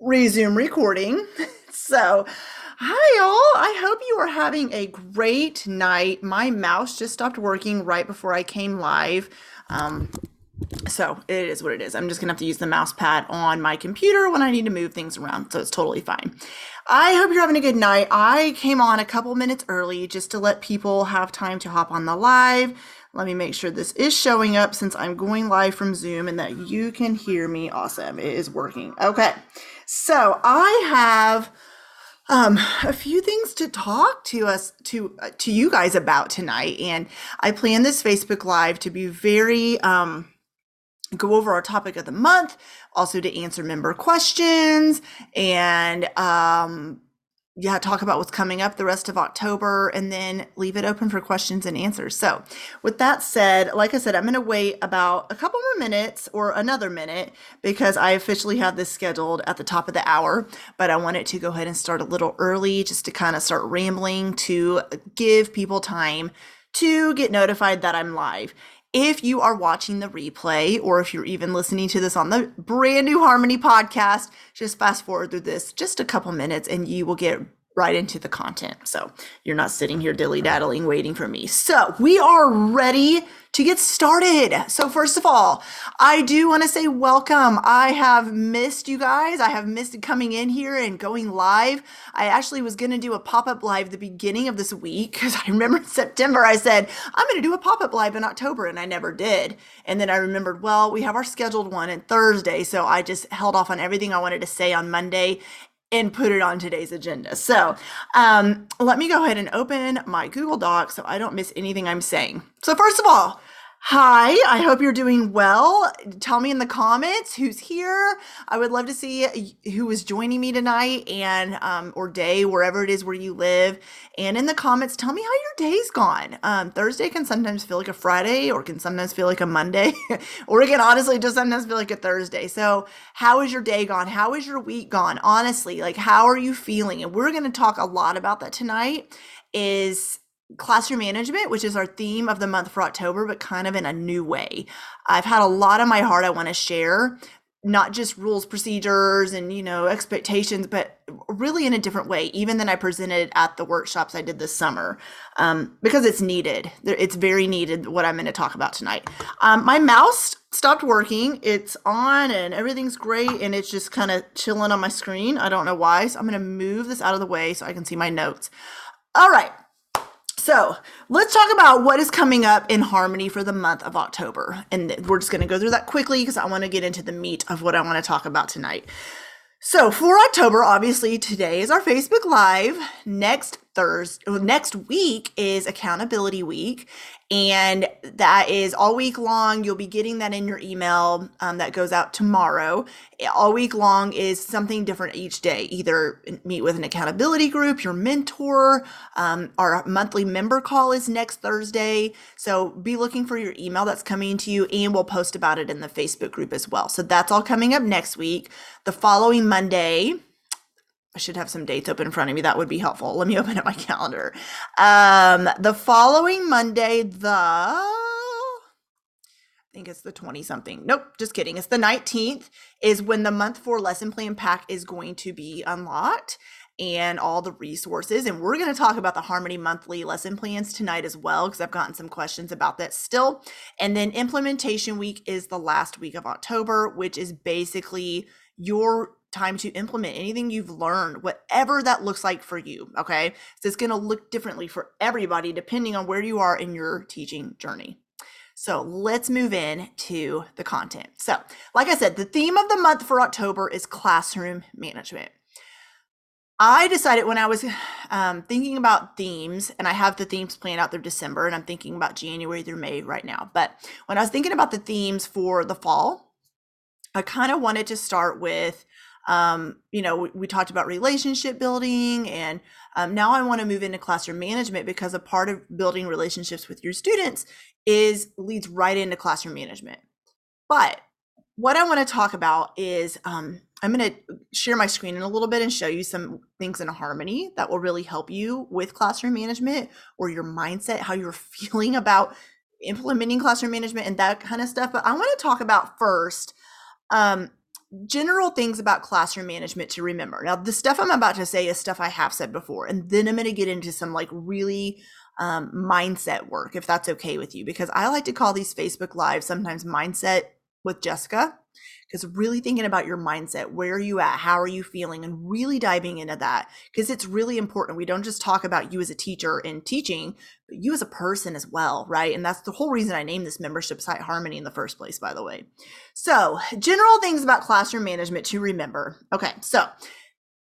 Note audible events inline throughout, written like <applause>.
resume recording. <laughs> so, hi all. I hope you are having a great night. My mouse just stopped working right before I came live. Um, so it is what it is. I'm just gonna have to use the mouse pad on my computer when I need to move things around. So it's totally fine. I hope you're having a good night. I came on a couple minutes early just to let people have time to hop on the live. Let me make sure this is showing up since I'm going live from Zoom and that you can hear me. Awesome. It is working. Okay. So I have um, a few things to talk to us to uh, to you guys about tonight, and I plan this Facebook Live to be very um, go over our topic of the month, also to answer member questions, and um, yeah, talk about what's coming up the rest of October and then leave it open for questions and answers. So, with that said, like I said, I'm going to wait about a couple more minutes or another minute because I officially have this scheduled at the top of the hour, but I wanted to go ahead and start a little early just to kind of start rambling to give people time to get notified that I'm live. If you are watching the replay, or if you're even listening to this on the brand new Harmony podcast, just fast forward through this just a couple minutes and you will get right into the content. So you're not sitting here dilly daddling waiting for me. So we are ready to get started. So, first of all, I do want to say welcome. I have missed you guys. I have missed coming in here and going live. I actually was going to do a pop up live the beginning of this week because <laughs> I remember in September I said, I'm going to do a pop up live in October, and I never did. And then I remembered, well, we have our scheduled one on Thursday. So I just held off on everything I wanted to say on Monday and put it on today's agenda. So um, let me go ahead and open my Google Doc so I don't miss anything I'm saying. So, first of all, Hi, I hope you're doing well. Tell me in the comments who's here. I would love to see who is joining me tonight and um, or day wherever it is where you live. And in the comments, tell me how your day's gone. Um, Thursday can sometimes feel like a Friday, or can sometimes feel like a Monday, <laughs> or it can honestly just sometimes feel like a Thursday. So, how is your day gone? How is your week gone? Honestly, like how are you feeling? And we're going to talk a lot about that tonight. Is classroom management, which is our theme of the month for October, but kind of in a new way. I've had a lot on my heart I want to share, not just rules, procedures, and you know expectations, but really in a different way, even than I presented at the workshops I did this summer, um, because it's needed. It's very needed. What I'm going to talk about tonight. Um, my mouse stopped working. It's on and everything's great, and it's just kind of chilling on my screen. I don't know why, so I'm going to move this out of the way so I can see my notes. All right. So let's talk about what is coming up in Harmony for the month of October. And we're just going to go through that quickly because I want to get into the meat of what I want to talk about tonight. So for October, obviously today is our Facebook Live. Next Thursday, next week is Accountability Week, and that is all week long. You'll be getting that in your email um, that goes out tomorrow. All week long is something different each day. Either meet with an accountability group, your mentor. Um, our monthly member call is next Thursday. So be looking for your email that's coming to you, and we'll post about it in the Facebook group as well. So that's all coming up next week. The following Monday, I should have some dates open in front of me. That would be helpful. Let me <laughs> open up my calendar. Um, the following Monday, the I think it's the 20 something. Nope, just kidding. It's the 19th is when the month four lesson plan pack is going to be unlocked and all the resources. And we're going to talk about the Harmony monthly lesson plans tonight as well, because I've gotten some questions about that still. And then implementation week is the last week of October, which is basically your time to implement anything you've learned, whatever that looks like for you. Okay. So it's going to look differently for everybody depending on where you are in your teaching journey. So let's move in to the content. So, like I said, the theme of the month for October is classroom management. I decided when I was um, thinking about themes, and I have the themes planned out through December, and I'm thinking about January through May right now. But when I was thinking about the themes for the fall, I kind of wanted to start with um, you know, we, we, talked about relationship building, and um, now I want to move into classroom management because a part of building relationships with your students is leads right into classroom management. But what I want to talk about is um, I'm going to share my screen in a little bit and show you some things in harmony that will really help you with classroom management or your mindset, how you're <laughs> feeling about implementing classroom management and that kind of stuff. But I want to talk about first um, general things about classroom management to remember. Now, the stuff I'm about to say is stuff I have said before, and then I'm going to get into some like really um, mindset work, if that's okay with you, because I like to call these Facebook Lives sometimes mindset with Jessica because really thinking about your mindset where are you at how are you feeling and really diving into that because it's really important we don't just talk about you as a teacher in teaching you as a person as well right? And that's the whole reason i named this membership site harmony in the first place by the way. So general things about classroom management to remember. Okay so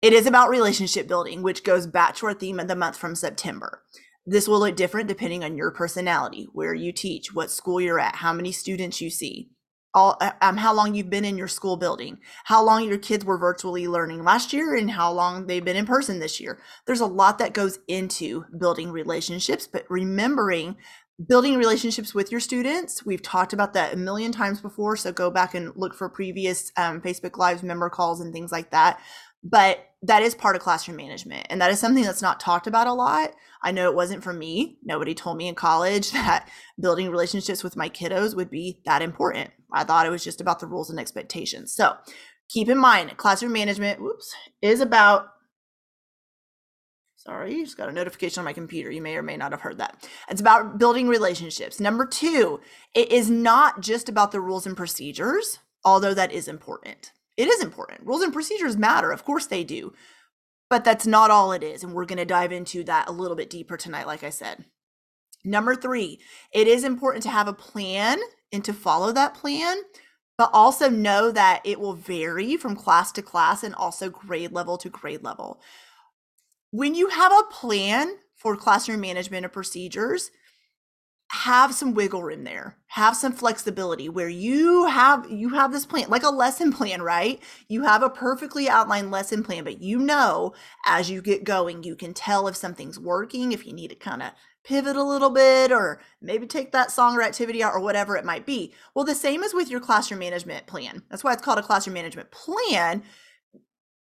it is about relationship building which goes back to our theme of the month from september. This will look different depending on your personality where you teach what school you're at how many students you see all uh, um, how long you've been in your school building how long your kids were virtually learning last year and how long they've been in person this year. There's a lot that goes into building relationships but remembering building relationships with your students we've talked about that a million times before so go back and look for previous um, facebook lives member calls and things like that but that is part of classroom management and that is something that's not talked about a lot. I know it wasn't for me. Nobody told me in college <laughs> that building relationships with my kiddos would be that important. I thought it was just about the rules and expectations. So keep in mind classroom management whoops is about sorry just got a notification on my computer. You may or may not have heard that. It's about building relationships. Number two it is not just about the rules and procedures although that is important it is important. Rules and procedures matter. Of course they do. But that's not all it is. And we're going to dive into that a little bit deeper tonight, like I said. Number three, it is important to have a plan and to follow that plan, but also know that it will vary from class to class and also grade level to grade level. When you have a plan for classroom management or procedures, have some wiggle room there. Have some flexibility where you have you have this plan like a lesson <laughs> plan right? You have a perfectly outlined lesson plan but you know as you get going you can tell if something's working if you need to kind of pivot a little bit or maybe take that song or activity out or whatever it might be. Well the same as with your classroom management plan. That's why it's called a classroom management plan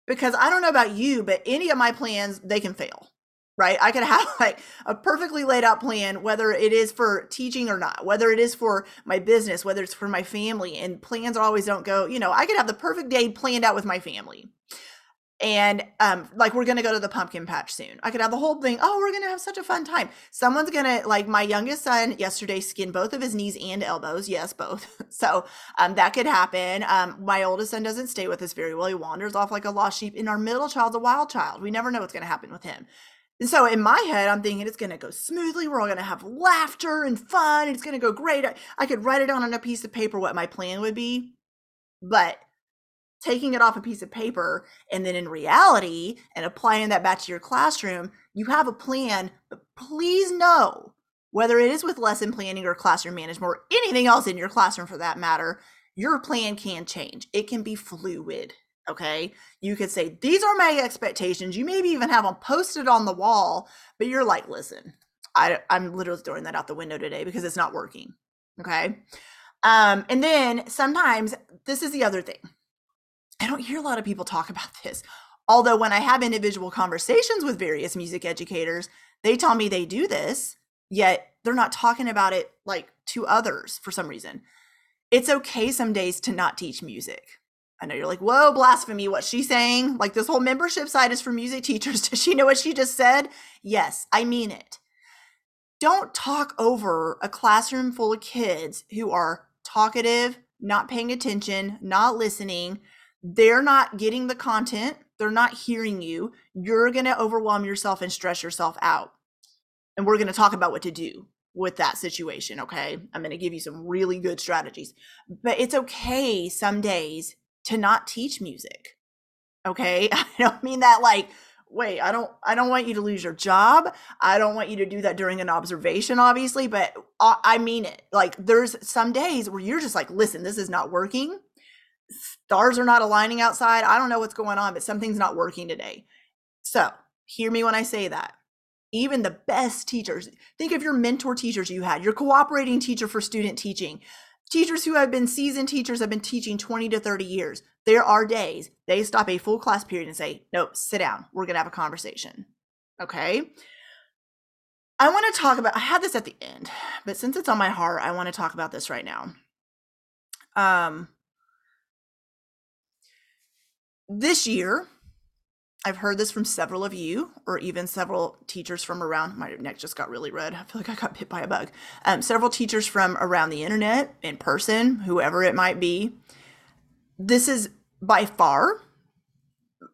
because i don't know about you but any of my plans they can fail right? I could have <laughs> like a perfectly laid out plan, whether it is for teaching or not, whether it is for my business, whether it's for my family, and plans always don't go, you know, I could have the perfect day planned out with my family. And um, like we're gonna go to the pumpkin patch soon. I could have the whole thing. Oh, we're gonna have such a fun time. Someone's gonna like my youngest son yesterday skinned both of his knees and elbows. Yes, both. <laughs> so um, that could happen. Um, my oldest son doesn't stay with us very well. He wanders off like a lost sheep. And our middle child's a wild child. We never know what's gonna happen with him. And so in my head, I'm thinking it's going to go smoothly. We're all going to have laughter and fun. It's going to go great. I, I could write it down on a piece of paper what my plan would be. But taking it off a piece of paper and then in reality and applying that back to your classroom, you have a plan. But please know whether it is with lesson planning or classroom management or anything else in your classroom for that matter, your plan can change. It can be fluid. Okay. You could say, these are my expectations. You maybe even have them posted on the wall, but you're like, listen, I, I'm literally throwing that out the window today because it's not working. Okay. Um, and then sometimes this is the other thing. I don't hear a lot of people talk <laughs> about this. Although when I have individual conversations with various music educators, they tell me they do this, yet they're not talking about it like to others for some reason. It's okay some days to not teach music. I know you're like, whoa, blasphemy, what's she saying? Like, this whole membership site is for music teachers. <laughs> Does she know what she just said? Yes, I mean it. Don't talk over a classroom full of kids who are talkative, not paying attention, not listening. They're not getting the content, they're not hearing you. You're going to overwhelm yourself and stress yourself out. And we're going to talk about what to do with that situation, okay? I'm going to give you some really good strategies. But it's okay some days to not teach music. Okay? <laughs> I don't mean that like wait, I don't I don't want you to lose your job. I don't want you to do that during an observation obviously, but I, I mean it. Like there's some days where you're just like, "Listen, this is not working. Stars are not aligning outside. I don't know what's going on, but something's not working today." So, hear me when I say that even the best teachers think of your mentor teachers you had your cooperating teacher for student teaching Teachers who have been seasoned teachers have been teaching 20 to 30 years. There are days they stop a full class period and say, Nope, sit down. We're going to have a conversation. Okay. I want to talk about, I had this at the end, but since it's on my heart, I want to talk about this right now. Um, this year, I've heard this from several of you, or even several teachers from around. My neck just got really red. I feel like I got bit by a bug. Um, several teachers from around the internet, in person, whoever it might be. This is by far,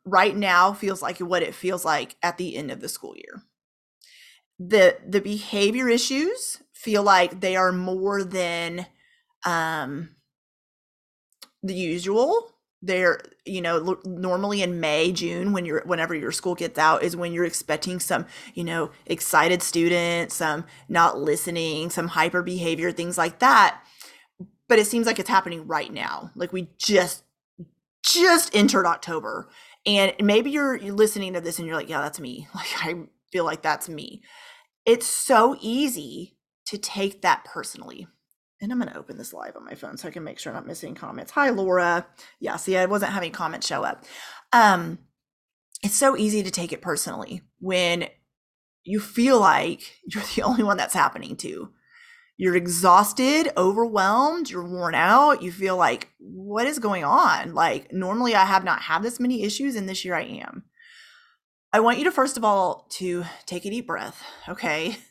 right now, feels like what it feels like at the end of the school year. The the behavior issues feel like they are more than um, the usual they're you know normally in may june when you're whenever your school gets out is when you're expecting some you know excited students some not listening some hyper behavior things like that. But it seems like it's happening right now. Like we just just entered october. And maybe you're, you're listening to this and you're like yeah that's me. <laughs> Like i feel like that's me. It's so easy to take that personally and I'm going to open this live on my phone so I can make sure I'm not missing comments. Hi, Laura. Yeah, see, I wasn't having comments show up. Um, it's so easy to take it personally when you feel like <laughs> you're the only one that's happening to. You're exhausted, overwhelmed, you're worn out. You feel like, what is going on? Like, normally I have not had this many issues, and this year I am. I want you to, first of all, to take a deep breath, okay? <laughs>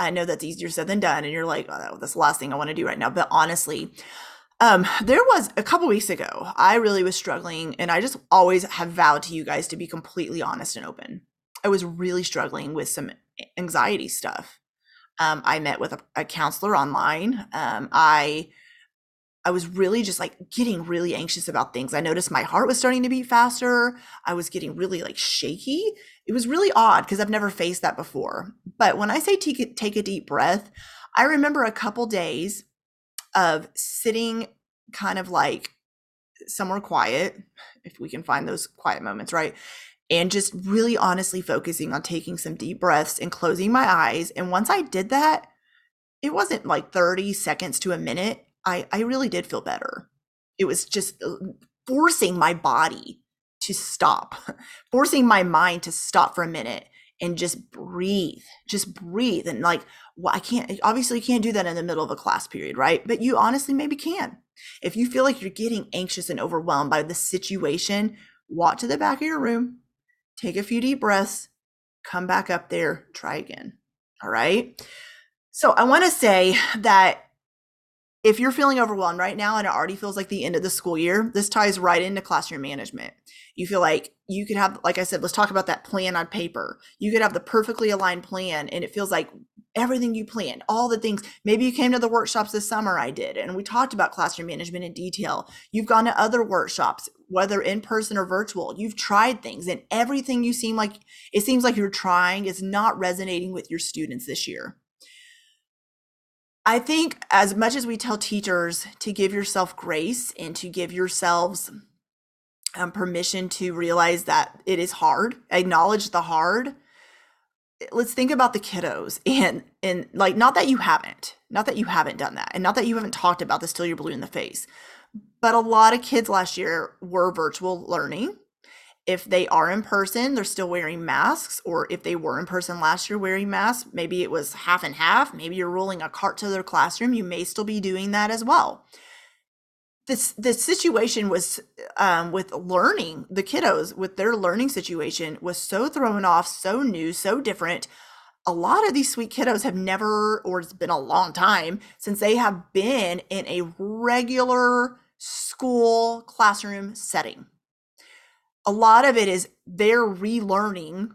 I know that's easier said than done. And you're like, oh, that's the last thing I want to do right now. But honestly, um, there was a couple weeks ago, I really was struggling, and I just always have vowed to you guys to be completely honest and open. I was really struggling with some anxiety stuff. Um, I met with a, a counselor online. Um, I I was really just like getting really anxious about things. I noticed my heart was starting to beat faster. I was getting really like shaky. It was really odd because I've never faced that before. But when I say take a, take a deep breath, I remember a couple days of sitting kind of like somewhere quiet, if we can find those quiet moments, right? And just really honestly focusing on taking some deep breaths and closing my eyes. And once I did that, it wasn't like 30 seconds to a minute I, I really did feel better. It was just uh, forcing my body to stop, <laughs> forcing my mind to stop for a minute and just breathe, just breathe. And like, well, I can't, obviously, you can't do that in the middle of a class period, right? But you honestly maybe can. If you feel like you're getting anxious and overwhelmed by the situation, walk to the back of your room, take a few deep breaths, come back up there, try again. All right. So I want to say that if you're feeling overwhelmed right now and it already feels like the end of the school year, this ties right into classroom management. You feel like you could have, like I said, let's talk about that plan on paper. You could have the perfectly aligned plan and it feels like everything you planned, all the things. Maybe you came to the workshops this summer, I did, and we talked about classroom management in detail. You've gone to other workshops, whether in person or virtual. You've tried things and everything you seem like, it seems like you're trying is not resonating with your students this year. I think as much as we tell teachers to give yourself grace and to give yourselves um, permission to realize that it is hard, acknowledge the hard. Let's think about the kiddos and and like not that you haven't, not that you haven't done that, and not that you haven't talked about this till you're blue in the face. But a lot of kids last year were virtual learning if they are in person, they're still wearing masks, or if they were in person last year wearing masks, maybe it was half and half. Maybe you're rolling a cart to their classroom. You may still be doing that as well. This the situation was um, with learning the kiddos with their learning situation was so thrown off, so new, so different. A lot of these sweet kiddos have never, or it's been a long time since they have been in a regular school classroom setting a lot of it is they're relearning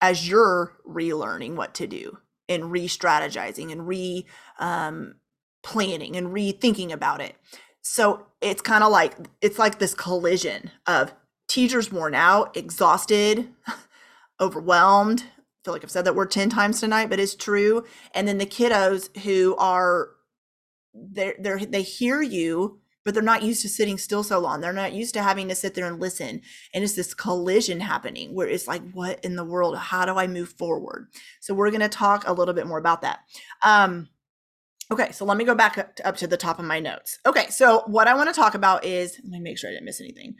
as you're relearning what to do and re-strategizing and re um, planning and rethinking about it. So it's kind of like it's like this collision of teachers worn out exhausted <laughs> overwhelmed I feel like i've said that word 10 times tonight but it's true and then the kiddos who are they're they hear you but they're not used to sitting still so long. They're not used to having to sit there and listen. And it's this collision happening where it's like, what in the world? How do I move forward? So we're going to talk a little bit more about that. Um, okay, so let me go back up to, up to the top of my notes. Okay, so what I want to talk about is let me make sure I didn't miss anything.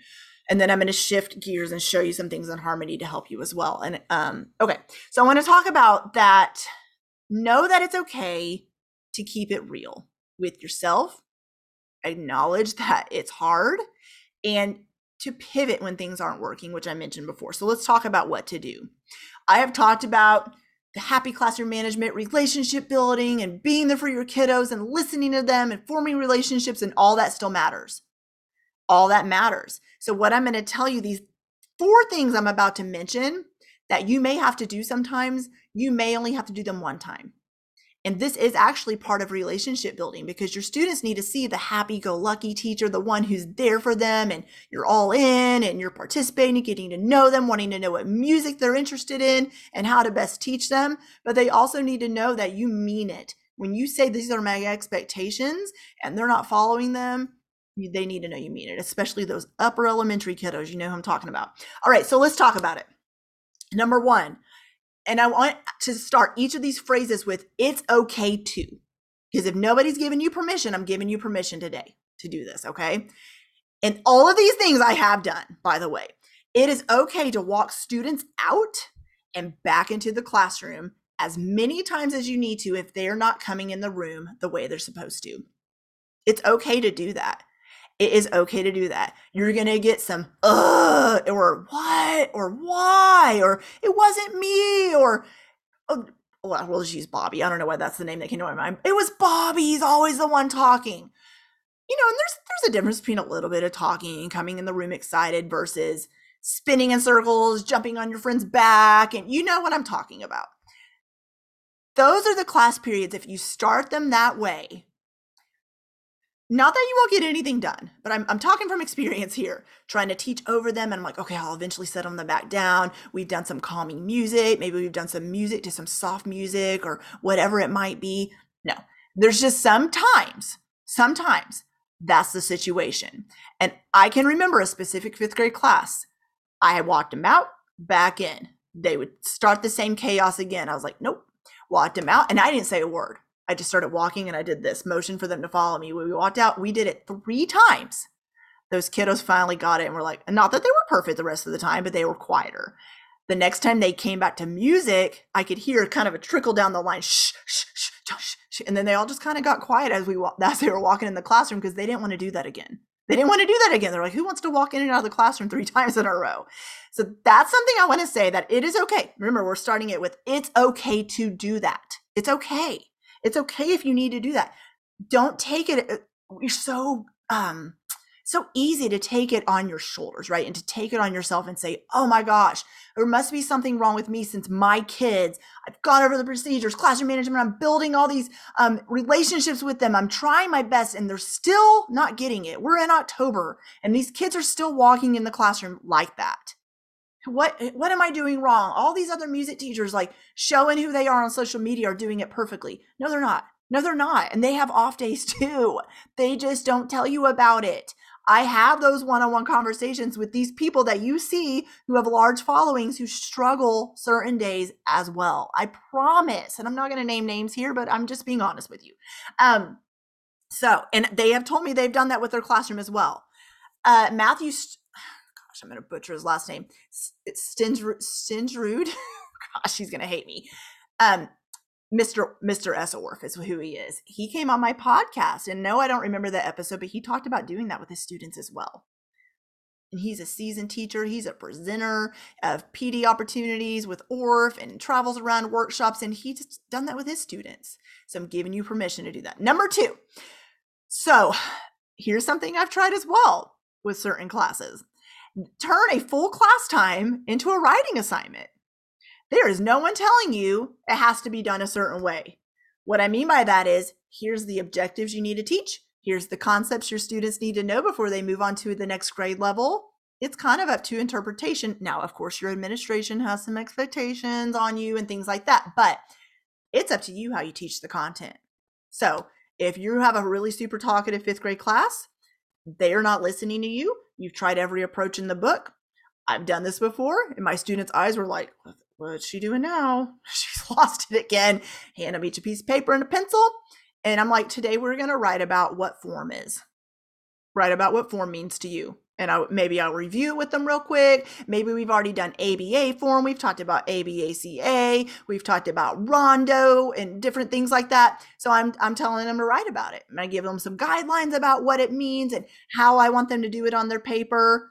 And then I'm going to shift gears and show you some things in harmony to help you as well. And um, okay, so I want to talk about that. Know that it's okay to keep it real with yourself acknowledge that it's hard and to pivot when things aren't working, which I mentioned before. So let's talk about what to do. I have talked about the happy classroom management, relationship building, and being there for your kiddos and listening to them and forming relationships, and all that still matters. All that matters. So, what I'm going to tell you, these four things I'm about to mention that you may have to do sometimes, you may only have to do them one time. And this is actually part of relationship building because your students need to see the happy go lucky teacher, the one who's there for them and you're all in and you're participating, getting to know them, wanting to know what music they're interested in and how to best teach them. But they also need to know that you mean it. When you say these are my expectations and they're not following them, they need to know you mean it, especially those upper elementary kiddos. You know who I'm talking about. All right, so let's talk about it. Number one, and I want to start each of these phrases with it's okay to. Because if nobody's giving you permission, I'm giving you permission today to do this, okay? And all of these things I have done, by the way. It is okay to walk students out and back into the classroom as many times as you need to if they're not coming in the room the way they're supposed to. It's okay to do that. It is okay to do that. You're going to get some, uh, or what, or why, or it wasn't me, or, oh, well, we'll just use Bobby. I don't know why that's the name that came to my mind. It was Bobby. He's always the one talking. You know, and there's there's a difference between a little bit of talking and coming in the room excited versus spinning in circles, jumping on your friend's back, and you know what I'm talking about. Those are the class periods. If you start them that way, not that you won't get anything done, but I'm, I'm talking from experience here, trying to teach over them. And I'm like, okay, I'll eventually settle them back down. We've done some calming music. Maybe we've done some music to some soft music or whatever it might be. No, there's just sometimes, sometimes that's the situation. And I can remember a specific fifth grade class. I had walked them out, back in. They would start the same chaos again. I was like, nope, walked them out. And I didn't say a word. I just started walking and I did this motion for them to follow me. When we walked out, we did it three times. Those kiddos finally got it and were like, not that they were perfect the rest of the time, but they were quieter. The next time they came back to music, I could hear kind of a trickle down the line, shh, shh, shh, shh, shh. and then they all just kind of got quiet as we <laughs> as they were walking in the classroom because they didn't want to do that again. They didn't want to do that again. They're like, who wants to walk in and out of the classroom three <laughs> times in a row? So that's something I want to say that it is okay. Remember, we're starting it with it's okay to do that. It's okay. It's okay if you need to do that. Don't take it. Uh, you're so um so easy to take it on your shoulders, right? And to take it on yourself and say, oh my gosh, there must be something wrong with me since my kids, I've gone over the procedures, classroom management, I'm building all these um, relationships with them. I'm trying my best and they're still not getting it. We're in October and these kids are still walking in the classroom like that. What what am I doing wrong? All these other music teachers like showing who they are on social media are doing it perfectly. No, they're not. No, they're not. And they have off days <laughs> too. They just don't tell you about it. I have those one on one conversations with these people that you see who have large followings who struggle certain days as well. I promise. And I'm not going to name names here, but I'm just being honest with you. Um, so, and they have told me they've done that with their classroom as well. Uh, Matthew gosh, I'm going to butcher his last name. It's Stingerud. <laughs> gosh, he's going to hate me. Um, Mr. Mr. Esselworth is who he is. He came on my podcast, and no, I don't remember that episode, but he talked about doing that with his students as well. And he's a seasoned teacher. He's a presenter of PD opportunities with Orff and travels around workshops, and he's done that with his students. So I'm giving you permission to do that. Number two. So here's something I've tried as well with certain classes turn a full class time into a writing assignment. There is no one telling you it has to be done a certain way. What I mean by that is here's the objectives you need to teach, here's the concepts your students need to know before they move on to the next grade level. It's kind of up to interpretation. Now, of course, your administration has some expectations on you and things like that, but it's up to you how you teach the content. So, if you have a really super talkative fifth grade class, they are not listening to you. You've tried every approach in the book. I've done this before, and my students' eyes were like, What's she doing now? <laughs> She's <laughs> lost it again. Hand them each a piece of paper and a pencil. And I'm like, Today we're going to write about what form is. Write about what form means to you and I, maybe I'll review it with them real quick. Maybe we've already done ABA form. We've talked about ABACA. We've talked about Rondo and different things like that. So I'm I'm telling them to write about it. And I give them some guidelines about what it means and how I want them to do it on their paper.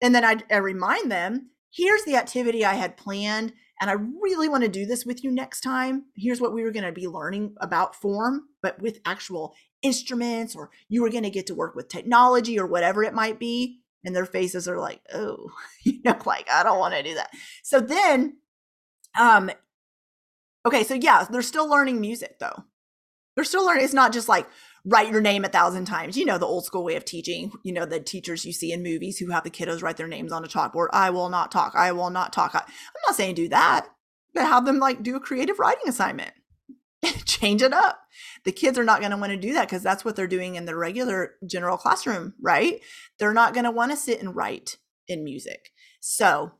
and then I'd, i remind them here's the activity I had planned. And I really want to do this with you next time. Here's what we were going to be learning about form, but with actual instruments, or you were going to get to work with technology or whatever it might be. And their faces are like, oh, <laughs> you know, like, I don't want to do that. So then, um, okay, so yeah, they're still learning music though. They're still learning. It's not just like, write your name a thousand times. You know, the old school way of teaching, you know, the teachers you see in movies who have the kiddos write their names on a chalkboard. I will not talk. I will not talk. I, am not saying do that, but have them like do a creative writing assignment. <laughs> Change it up. The kids are not going to want to do that because that's what they're doing in the regular general classroom, right? They're not going to want to sit and write in music. So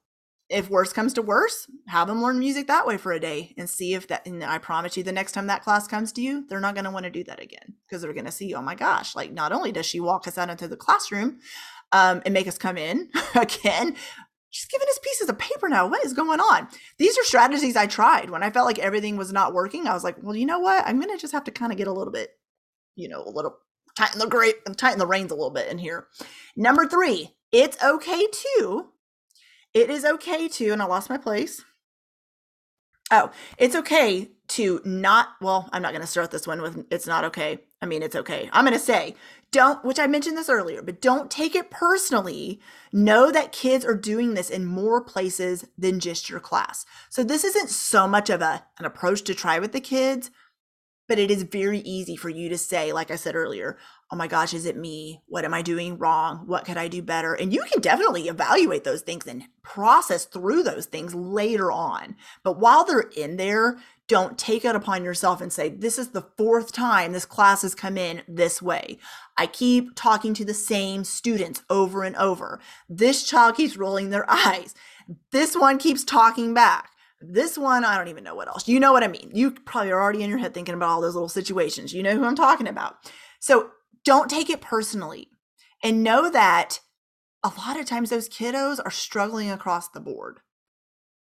if worse comes to worse, have them learn music that way for a day and see if that. And I promise you, the next time that class comes to you, they're not going to want to do that again because they're going to see, oh my gosh, like not only does she walk us out into the classroom um, and make us come in <laughs> again, she's giving us pieces of paper now. What is going on? These are strategies I tried when I felt like everything was not working. I was like, well, you know what? I'm going to just have to kind of get a little bit, you know, a little tighten the and tighten the reins a little bit in here. Number three, it's okay too it is okay to, and I lost my place. Oh, it's okay to not, well, I'm not going to start this one with it's not okay. I mean, it's okay. I'm going to say, don't, which I mentioned this earlier, but don't take it personally. Know that kids are doing this in more places than just your class. So this isn't so much of a, an approach to try with the kids, but it is very easy for you to say, like I said earlier, oh my gosh, is it me? What am I doing wrong? What could I do better? And you can definitely evaluate those things and process through those things later on. But while they're in there, don't take it upon yourself and say, this is the fourth time this class has come in this way. I keep talking to the same students over and over. This child keeps rolling their <laughs> eyes. This one keeps talking back. This one, I don't even know what else. You know what I mean. You probably are already in your head thinking about all those little situations. You know who I'm talking about. So don't take it personally and know that a lot of times those kiddos are struggling across the board.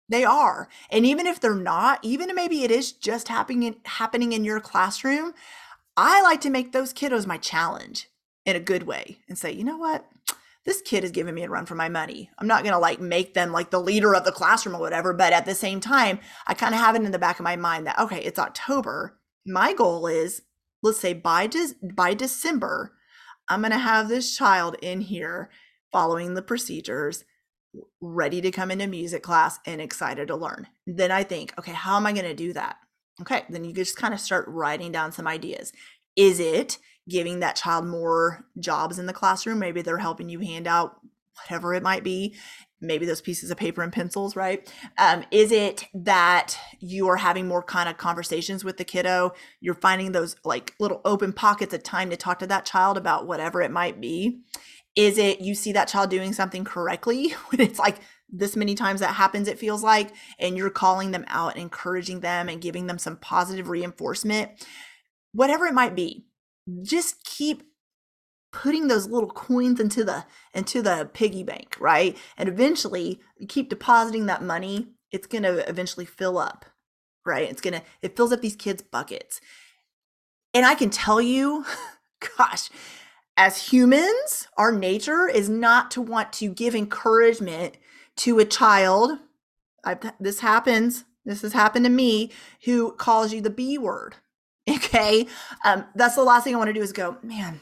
They are. And even if they're not, even maybe it is just happening happening in your classroom, I like to make those kiddos my challenge in a good way and say, you know what? this kid is giving me a run for my money. I'm not going to like make them like the leader of the classroom or whatever, but at the same time, I kind of have it in the back of my mind that okay, it's October. My goal is let's say by de- by December, I'm going to have this child in here following the procedures, ready to come into music class and excited to learn. Then I think, okay, how am I going to do that? Okay, then you just kind of start writing down some ideas. Is it giving that child more jobs in the classroom. Maybe they're helping you hand out whatever it might be. Maybe those pieces of paper and pencils, right? Um, is it that you are having more kind of conversations with the kiddo? You're finding those like little open pockets of time to talk to that child about whatever it might be? Is it you see that child doing something correctly <laughs> when it's like this many times that happens, it feels like, and you're calling them out, encouraging them, and giving them some positive reinforcement? Whatever it might be, just keep putting those little coins into the into the piggy bank right? And eventually you keep depositing that money it's going to eventually fill up right? It's going to it fills up these kids buckets. And i can tell you <laughs> gosh as humans our nature is not to want to give encouragement to a child. I've, this happens this has happened to me who calls you the b word <laughs> Okay. Um, that's the last thing I want to do is go, man,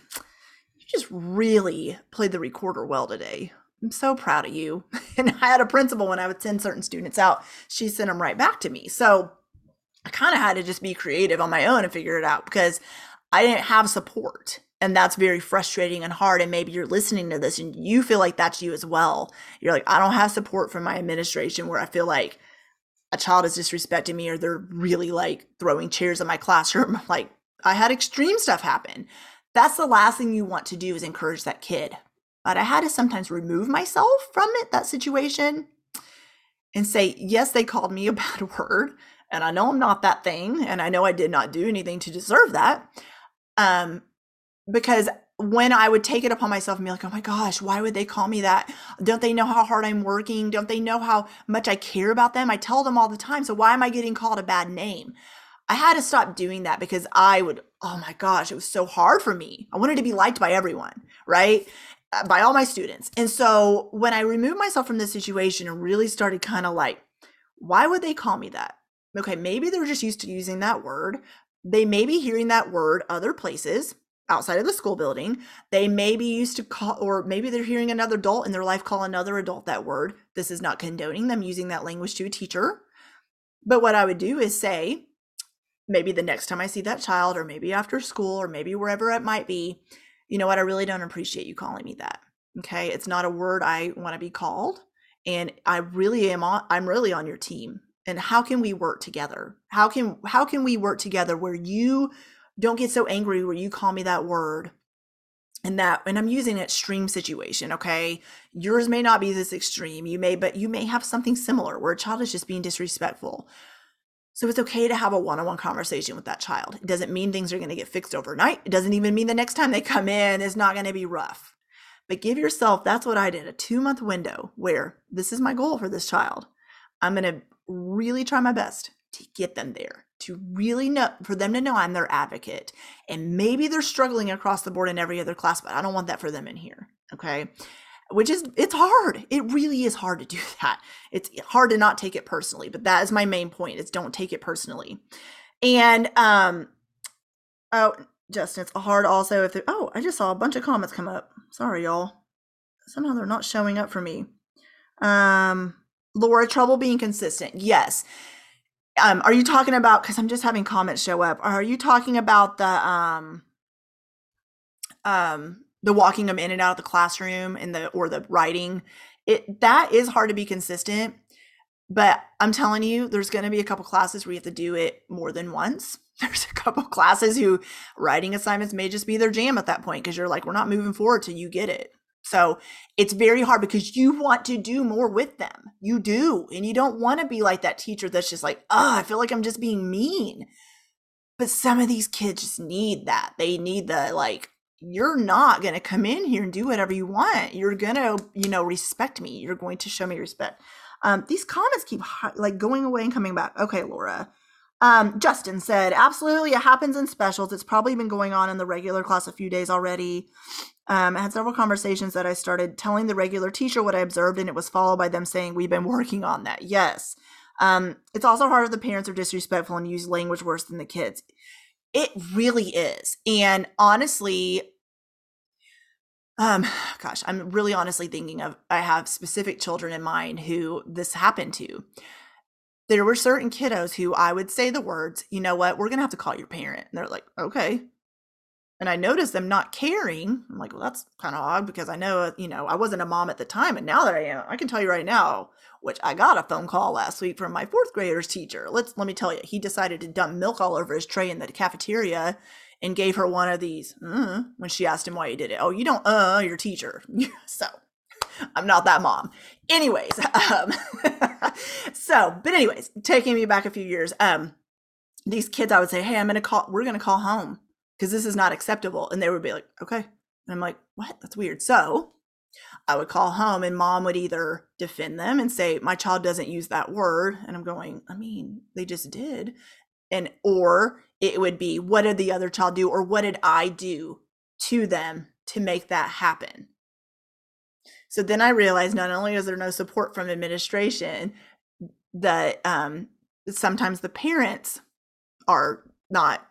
just really played the recorder well today. I'm so proud of you. <laughs> And I had a principal when I would send certain students out, she sent them right back to me. So I kind of had to just be creative on my own and figure it out because I didn't have support. And that's very frustrating and hard. And maybe you're listening to this and you feel like that's you as well. You're like, I don't have support from my administration where I feel like a child is disrespecting me or they're really like throwing chairs in my <laughs> classroom. Like I had extreme stuff happen. That's the last thing you want to do is encourage that kid. But I had to sometimes remove myself from it, that situation, and say, yes, they called me a <laughs> bad word. And I know I'm not that thing. And I know I did not do anything to deserve that. Um, because when I would take it upon myself and be like, oh my gosh, why would they call me that? Don't they know how hard I'm working? Don't they know how much I care about them? I tell them all the time. So why am I getting called a bad name? I had to stop doing that because I would, oh my gosh, it was so hard for me. I wanted to be liked by everyone, right? uh, by all my students. And so when I removed myself from this situation and really started kind of like, why would they call me that? Okay, maybe they're just used to using that word. They may be hearing that word other places outside of the school building. They may be used to call, or maybe they're hearing another adult in their life call another adult that word. This is not condoning them using that language to a teacher. But what I would do is say, maybe the next time I see that child, or maybe after school, or maybe wherever it might be, you know what? I really don't appreciate you calling me that. Okay. It's not a word I want to be called. And I really am on, I'm really on your team. And how can we work together? How can, how can we work together where you don't get so angry where you call me that word and that and i'm using an extreme situation okay yours may not be this extreme you may but you may have something similar where a child is just being disrespectful so it's okay to have a one-on-one conversation with that child it doesn't mean things are going to get fixed overnight it doesn't even mean the next time they come in is not going to be rough but give yourself that's what i did a two month window where this is my goal for this child i'm going to really try my best to get them there to really know for them to know I'm their advocate. And maybe they're struggling across the board in every other class, but I don't want that for them in here. Okay. Which is it's hard. It really is hard to do <laughs> that. It's hard to not take it personally, but that is my main point. Is don't take it personally. And um oh Justin, it's hard also if oh, I just saw a bunch of comments come up. Sorry, y'all. Somehow they're not showing up for me. Um Laura, trouble being consistent. Yes um, are you talking about? Because I'm just having comments show up. Are you talking about the um, um, the walking them in and out of the classroom and the or the writing? It that is hard to be consistent. But I'm telling you, there's going to be a couple classes where you have to do it more than once. <laughs> There's a couple classes who writing assignments may just be their jam at that point because you're like, we're not moving forward till you get it. So it's very hard because you want to do more with them. You do. And you don't want to be like that teacher that's just like, oh, I feel like I'm just being mean. But some of these kids just need that. They need the like, you're not going to come in here and do whatever you want. You're going to, you know, respect me. You're going to show me respect. Um, these comments keep like going away and coming back. Okay, Laura. Um, Justin said, absolutely, it happens in specials. It's probably been going on in the regular class a few days already. Um, I had several conversations that I started telling the regular teacher what I observed, and it was followed by them saying, We've been working on that. Yes. Um, it's also hard if the parents are disrespectful and use language worse than the kids. It really is. And honestly, um, gosh, I'm really honestly thinking of I have specific children in mind who this happened to. There were certain kiddos who I would say the words, you know what, we're gonna have to call your parent. And they're like, okay and I noticed them not caring. I'm like, well, that's kind of odd because I know, you know, I wasn't a mom at the time, and now that I am, I can tell you right now, which I got a phone call last week from my fourth grader's teacher. Let's let me tell you, he decided to dump milk all over his tray in the cafeteria and gave her one of these uh, when she asked him why he did it. Oh, you don't, uh, your teacher. <laughs> so I'm not that mom. Anyways, <laughs> um, <laughs> so, but anyways, taking me back a few years, um, these kids, I would say, hey, I'm gonna call, we're gonna call home because this is not acceptable. And they would be like, okay. And I'm like, what? That's weird. So I would call home and mom would either defend them and say, my child doesn't use that word. And I'm going, I mean, they just did. And, or it would be, what did the other child do? Or what did I do to them to make that happen? So then I realized not only is there no support from administration, that um, sometimes the parents are not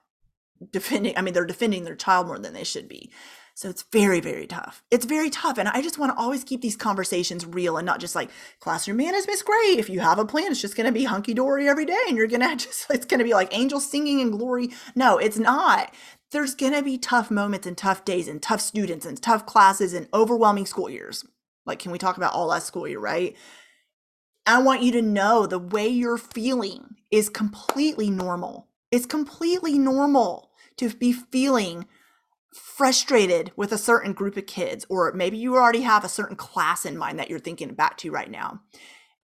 defending i mean they're defending their child more than they should be. So it's very very tough. It's very tough and i just want to always keep these conversations real and not just like classroom management's great. If you have a plan it's just going to be hunky-dory every day and you're going <laughs> to just it's going to be like angels singing in glory. No it's not. There's going to be tough moments and tough days and tough students and tough classes and overwhelming school years. Like can we talk about all last school year right? I want you to know the way you're feeling is completely normal. It's completely normal to be feeling frustrated with a certain group of kids, or maybe you already have a certain class in mind that you're thinking back to right now.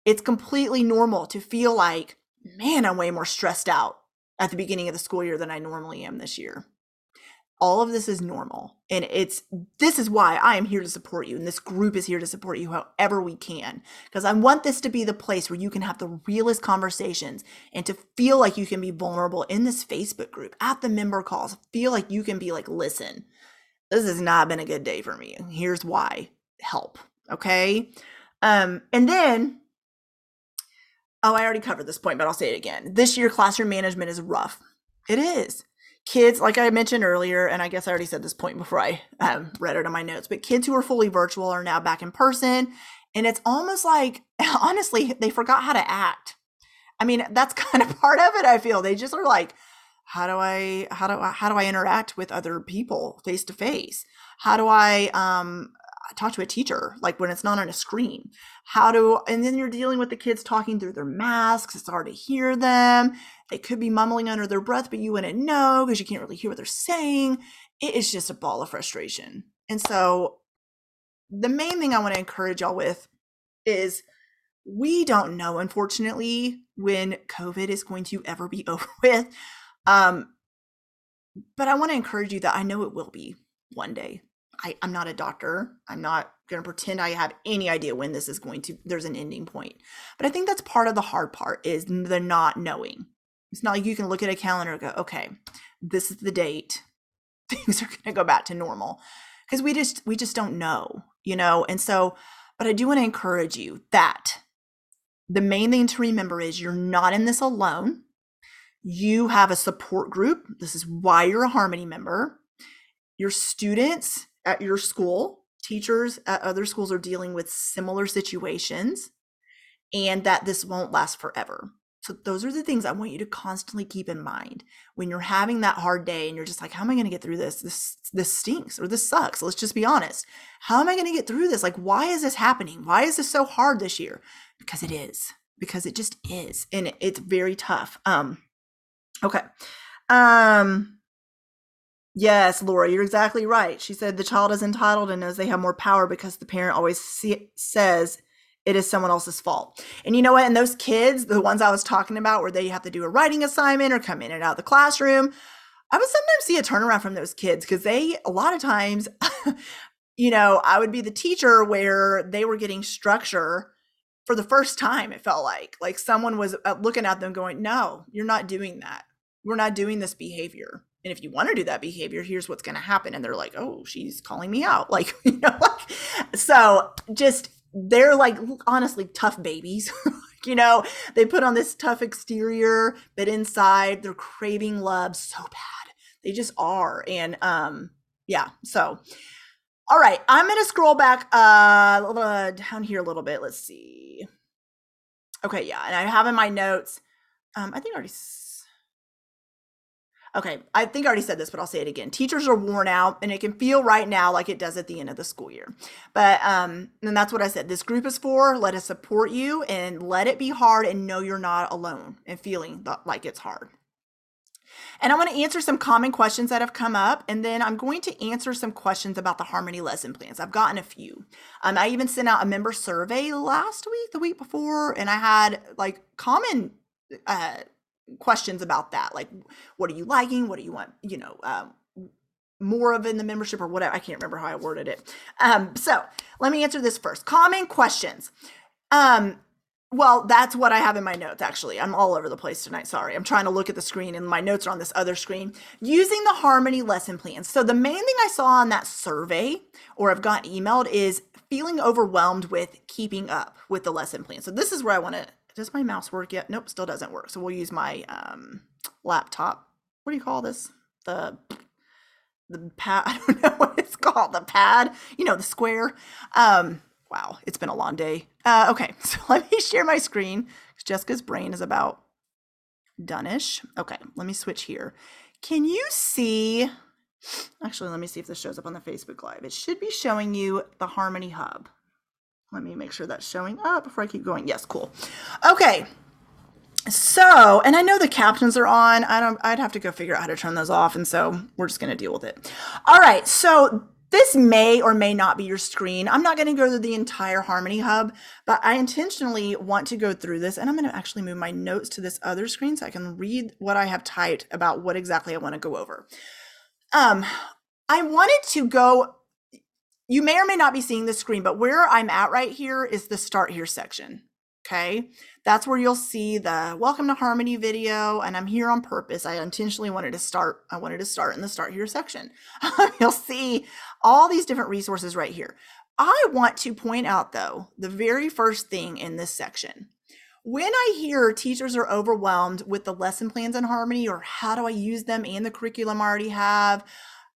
It's completely normal to feel like, man, I'm way more stressed out at the beginning of the school year than I normally am this year all of this is normal and it's this is why i am here to support you and this group is here to support you however we can because i want this to be the place where you can have the realest conversations and to feel like you can be vulnerable in this facebook group at the member calls feel like you can be like listen this has not been a good day for me. Here's why. Help. Okay. Um, and then, oh, I already covered this point, but I'll say it again. This year, classroom management is rough. It is. Kids, like I mentioned earlier, and I guess I already said this point before I um, read it in my notes, but kids who are fully virtual are now back in person. And it's almost like, <laughs> honestly, they forgot how to act. I mean, that's <laughs> kind of part of it, I feel. They just are like, how do i how do i how do i interact with other people face to face how do i um talk to a teacher like when it's not on a screen how do and then you're dealing with the kids talking through their masks it's hard to hear them they could be mumbling under their breath but you wouldn't know because you can't really hear what they're saying it is just a ball of frustration and so the main thing i want to encourage y'all with is we don't know unfortunately when covid is going to ever be <laughs> over with um, but I want to encourage you that I know it will be one day. I, I'm not a doctor. I'm not going to pretend I have any idea when this is going to, there's an ending point. But I think that's part of the hard part is the not knowing. It's not like you can look at a calendar and go, okay, this is the date. <laughs> Things are going to go back to normal because we just, we just don't know, you know? And so, but I do want to encourage you that the main thing to remember is you're not in this alone you have a support group. This is why you're a Harmony member. Your students at your school, teachers at other schools are dealing with similar situations, and that this won't last forever. So, those are the things I want you to constantly keep in mind when you're having that hard day and you're just like, how am I going to get through this? This this stinks or this sucks. Let's just be honest. How am I going to get through this? Like, why is this happening? Why is this so hard this year? Because it is. Because it just is, and it's very tough. Um, Okay. Um yes, Laura, you're exactly right. She said the child is entitled and knows they have more power because the parent always see, says it is someone else's fault. And you know what? And those kids, the ones I was talking about where they have to do a writing assignment or come in and out of the classroom, I would sometimes see a turnaround from those kids because they, a lot of times, <laughs> you know, I would be the teacher where they were getting structure for the first time, it felt like. Like someone was uh, looking at them going, no, you're not doing that we're not doing this behavior and if you want to do that behavior here's what's going to happen and they're like oh she's calling me out <laughs> like you know like so just they're like honestly tough babies <laughs> you know? They put on this tough exterior but inside they're craving love so bad. They just are and um yeah so. All right i'm gonna scroll back uh down here a little bit let's see. Okay yeah and i have in my notes um i think I already Okay, I think I already said this, but I'll say it again. Teachers are worn out, and it can feel right now like it does at the end of the school year. But um, and that's what I said. This group is for. Let us support you and let it be hard, and know you're not alone and feeling like it's hard. And I want to answer some common questions that have come up, and then I'm going to answer some questions about the Harmony lesson plans. I've gotten a few. Um, I even sent out a member survey last week, the week before, and I had like common uh, questions about that like what are you liking? What do you want? you know um, more of in the membership or whatever i can't remember how i worded it. Um, so let me answer this first. Common questions. Um, well that's what i have in my notes actually. I'm all over the place tonight sorry. I'm trying to look at the screen and my notes are on this other screen. Using the harmony lesson plans so the main thing i saw on that survey or i've got emailed is feeling overwhelmed with keeping up with the lesson plan. So this is where i want to does my mouse work yet? Nope, still doesn't work. So we'll use my um, laptop. What do you call this? The the pad. <laughs> I don't know what it's called. The pad. You know, the square. Um, wow, it's been a long day. Uh, okay, <laughs> so let me share my screen. Jessica's brain is about doneish. Okay, let me switch here. Can you see? Actually, let me see if this shows up on the Facebook Live. It should be showing you the Harmony Hub. Let me make sure that's showing up before I keep going. Yes, cool. Okay. So, and I know the captions are on. I don't I'd have to go figure out how to turn those off and so we're just going to deal with it. All right. So, this may or may not be your screen. I'm not going to go through the entire Harmony Hub, but I intentionally want to go through this and I'm going to actually move my notes to this other screen so I can read what I have typed about what exactly I want to go over. Um, I wanted to go you may or may not be seeing the screen, but where I'm at right here is the start here section. Okay, that's where you'll see the welcome to Harmony video, and I'm here on purpose. I intentionally wanted to start, I wanted to start in the start here section. <laughs> you'll see all these different resources right here. I want to point out though, the very first thing in this section. When I hear teachers are overwhelmed with the lesson plans in Harmony or how do I use them and the curriculum I already have,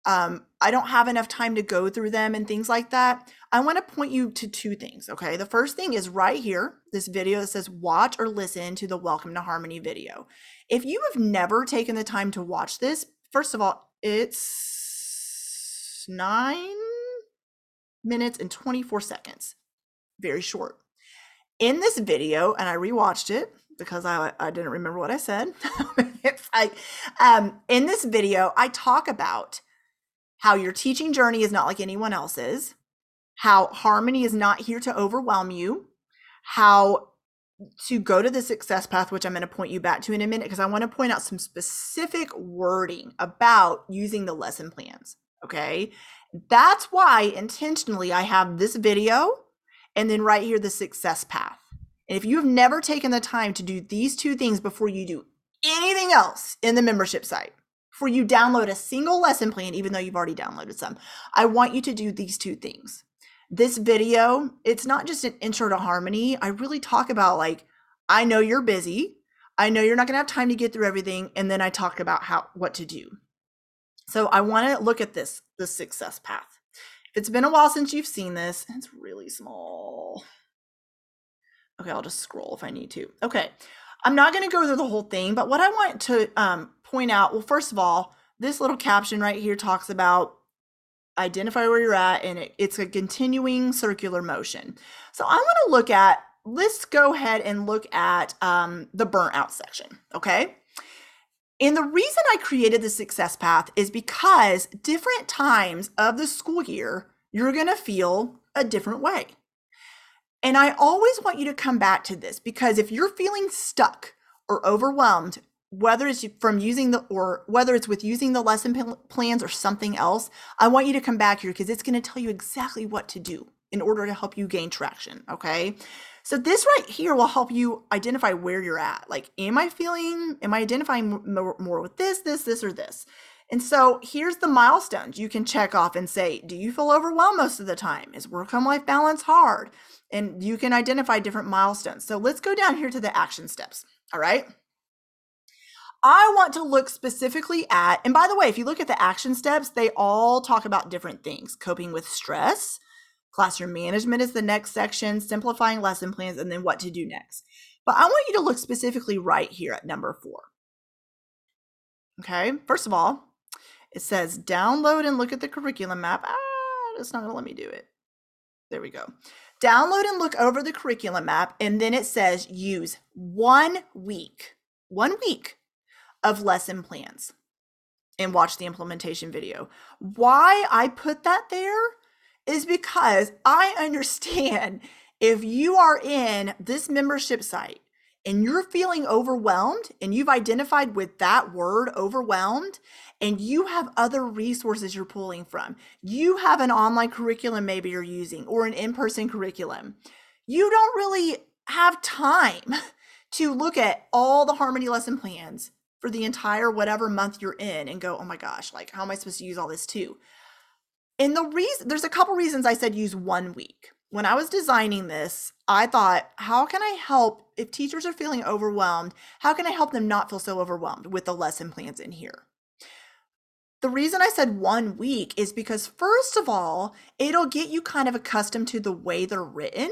um, I don't have enough time to go through them and things like that. I want to point you to two things. Okay. The first thing is right here, this video that says watch or listen to the Welcome to Harmony video. If you have never taken the time to watch this, first of all, it's nine minutes and 24 seconds. Very short. In this video, and I rewatched it because I, I didn't remember what I said. <laughs> like, um, in this video, I talk about how your teaching journey is not like anyone else's, how harmony is not here to overwhelm you, how to go to the success path, which I'm going to point you back to in a minute, because I want to point out some specific wording about using the lesson plans. Okay. That's why intentionally I have this video and then right here, the success path. And if you've never taken the time to do these two things before you do anything else in the membership site, before you download a single lesson plan, even though you've already downloaded some, I want you to do these two things. This video, it's not just an intro to harmony. I really talk about like, I know you're busy. I know you're not going to have time to get through everything. And then I talk about how, what to do. So I want to look at this, the success path. If it's been a while since you've seen this, it's really small. Okay, I'll just scroll if I need to. Okay, I'm not going to go through the whole thing, but what I want to um, point out well, first of all, this little caption right here talks about identify where you're at and it, it's a continuing circular motion. So I want to look at, let's go ahead and look at um, the burnout section, okay? And the reason I created the success path is because different times of the school year, you're going to feel a different way. And I always want you to come back to this because if you're feeling stuck or overwhelmed whether it's from using the or whether it's with using the lesson plans or something else i want you to come back here because it's going to tell you exactly what to do in order to help you gain traction okay? So this right here will help you identify where you're at. Like am i feeling am i identifying more, more with this this this or this? And so here's the milestones you can check off and say do you feel overwhelmed most of the time? Is work home life balance hard? And you can identify different milestones. So let's go down here to the action steps all right I want to look specifically at, and by the way, if you look at the action steps, they all talk about different things coping with stress, classroom management is the next section, simplifying lesson plans, and then what to do next. But I want you to look specifically right here at number four. Okay, first of all, it says download and look at the curriculum map. Ah, it's not going to let me do it. There we go. Download and look over the curriculum map, and then it says use one week. One week of lesson plans and watch the implementation video. Why I put that there is because I understand <laughs> if you are in this membership site and you're feeling overwhelmed and you've identified with that word overwhelmed and you have other resources you're pulling from, you have an online curriculum maybe you're using or an in person curriculum, you don't really have time <laughs> to look at all the Harmony lesson plans for the entire whatever month you're in and go, oh my gosh, like how am I supposed to use all this too? And the reason there's a couple reasons I said use one week. When I was designing this, I thought, how can I help if teachers are feeling overwhelmed? How can I help them not feel so overwhelmed with the lesson plans in here? The reason I said one week is because, first of all, it'll get you kind of accustomed to the way they're written.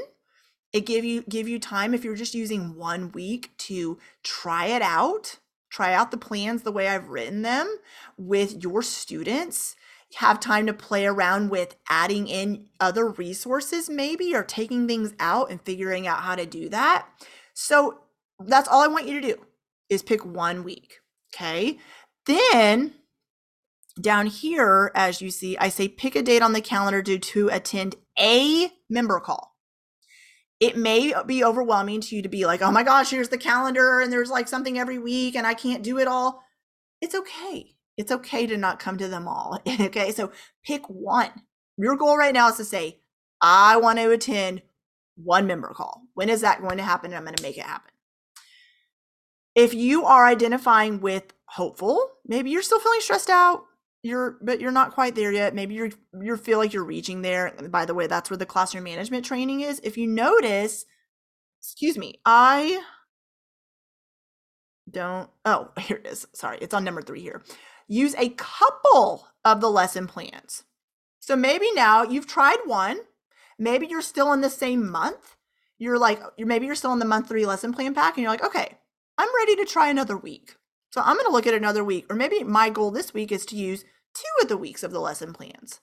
It give you give you time if you're just using one week to try it out try out the plans the way I've written them with your students. Have time to play around with adding in other resources, maybe, or taking things out and figuring out how to do that. So that's all I want you to do is pick one week. Okay. Then down here, as you see, I say pick a date on the calendar to, to attend a member call it may be overwhelming to you to be like, oh my gosh, here's the calendar and there's like something every week and I can't do it all. It's okay. It's okay to not come to them all. <laughs> okay. So pick one. Your goal right now is to say, I want to attend one member call. When is that going to happen? And I'm going to make it happen. If you are identifying with hopeful, maybe you're still feeling stressed out, you're but you're not quite there yet. Maybe you're you feel like you're reaching there. By the way, that's where the classroom management training is. If you notice, excuse me, I don't oh, <laughs> here it is. Sorry, it's on number 3 here. Use a couple of the lesson plans. So maybe now you've tried one, maybe you're still in the same month. You're like maybe you're still in the month 3 lesson plan pack and you're like, "Okay, I'm ready to try another week." So I'm going to look at another week, or maybe my goal this week is to use two of the weeks of the lesson plans.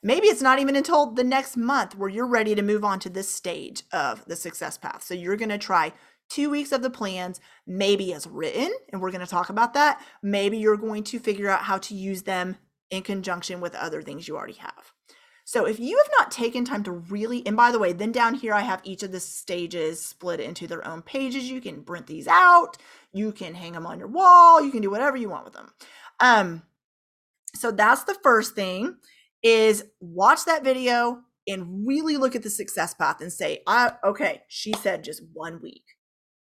Maybe it's not even until the next month where you're ready to move on to this stage of the success path. So you're going to try two weeks of the plans, maybe as written, and we're going to talk about that. Maybe you're going to figure out how to use them in conjunction with other things you already have. So if you have not taken time to really, and by the way, then down here I have each of the stages split into their own pages. You can print these out, you can hang them on your wall, you can do whatever you want with them. Um, so that's the first thing is watch that video and really look at the success path and say, I, okay, she said just one week.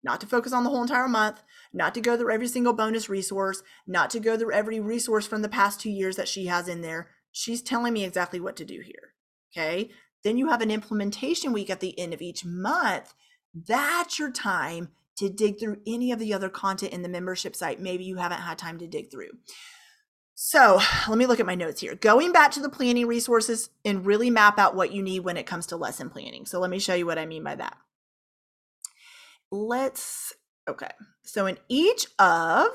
Not to focus on the whole entire month, not to go through every single bonus resource, not to go through every resource from the past two years that she has in there she's telling me exactly what to do here. Okay. Then you have an implementation week at the end of each month. That's your time to dig through any of the other content in the membership site. Maybe you haven't had time to dig through. So let me look at my notes here. Going back to the planning resources and really map out what you need when it comes to lesson planning. So let me show you what I mean by that. Let's, okay. So in each of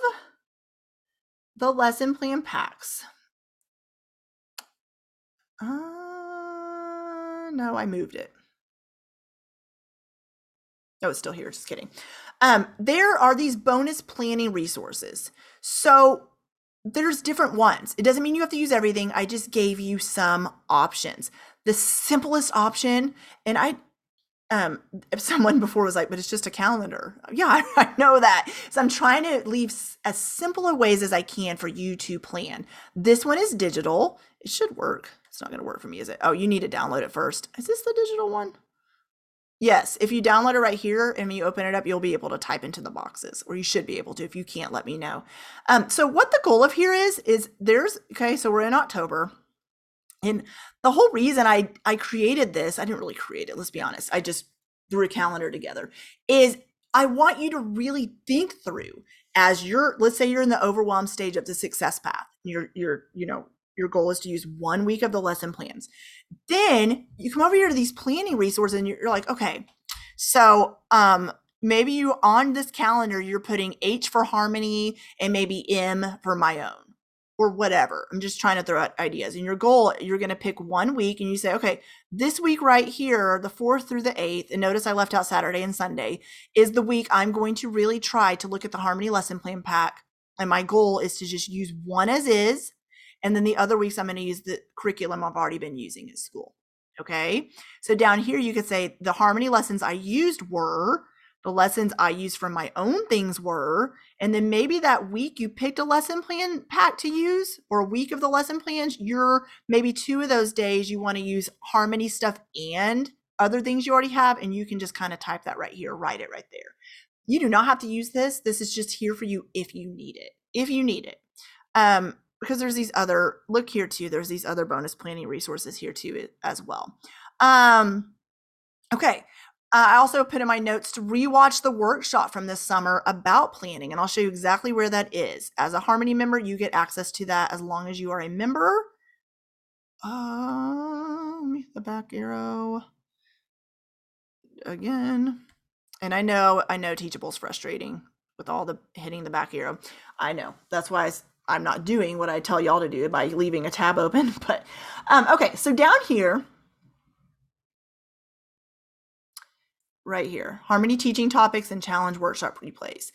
the lesson plan packs, uh, no, I moved it. Oh, it's still here. Just kidding. Um, there are these bonus planning resources. So there's different ones. It doesn't mean you have to use everything. I just gave you some options. The simplest option, and I um <laughs> someone before was like but it's just a calendar yeah <laughs> I, know that so i'm trying to leave as simple a ways as i can for you to plan this one is digital it should work it's not going to work for me, is it? Oh, you need to download it first. Is this the digital one? Yes, if you download it right here and you open it up, you'll be able to type into the boxes, or you should be able to. If you can't, let me know. Um, so what the goal of here is, is there's, okay, so we're in October. And the whole reason I, I created this, I didn't really create it, let's be honest. I just threw a calendar together, is I want you to really think through as you're, let's say you're in the overwhelm stage of the success path. You're, you're, you know, your goal is to use one week of the lesson plans. Then you come over here to these planning resources and you're like, okay, so um maybe you on this calendar you're putting H for harmony and maybe M for my own or whatever. I'm just trying to throw out ideas. And your goal, you're going to pick one week and you say, okay, this week right here, the 4th through the 8th, and notice I left out Saturday and Sunday, is the week I'm going to really try to look at the harmony lesson plan pack. And my goal is to just use one as is and then the other weeks, I'm going to use the curriculum I've already been using at school. Okay. So down here, you could say the harmony lessons I used were the lessons I used from my own things were. And then maybe that week you picked a lesson plan pack to use or a week of the lesson plans. You're maybe two of those days you want to use harmony stuff and other things you already have. And you can just kind of type that right here, write it right there. You do not have to use this. This is just here for you if you need it. If you need it. Um, because there's these other look here too there's these other bonus planning resources here too as well. Um okay uh, i also put in my notes to rewatch the workshop from this summer about planning and i'll show you exactly where that is. As a harmony member you get access to that as long as you are a member. Um the back arrow. Again. And i know i know teachable's frustrating with all the hitting the back arrow. I know that's why I'm not doing what I tell y'all to do by leaving a tab open. <laughs> But um, okay, so down here, right here, Harmony Teaching Topics and Challenge Workshop Replays.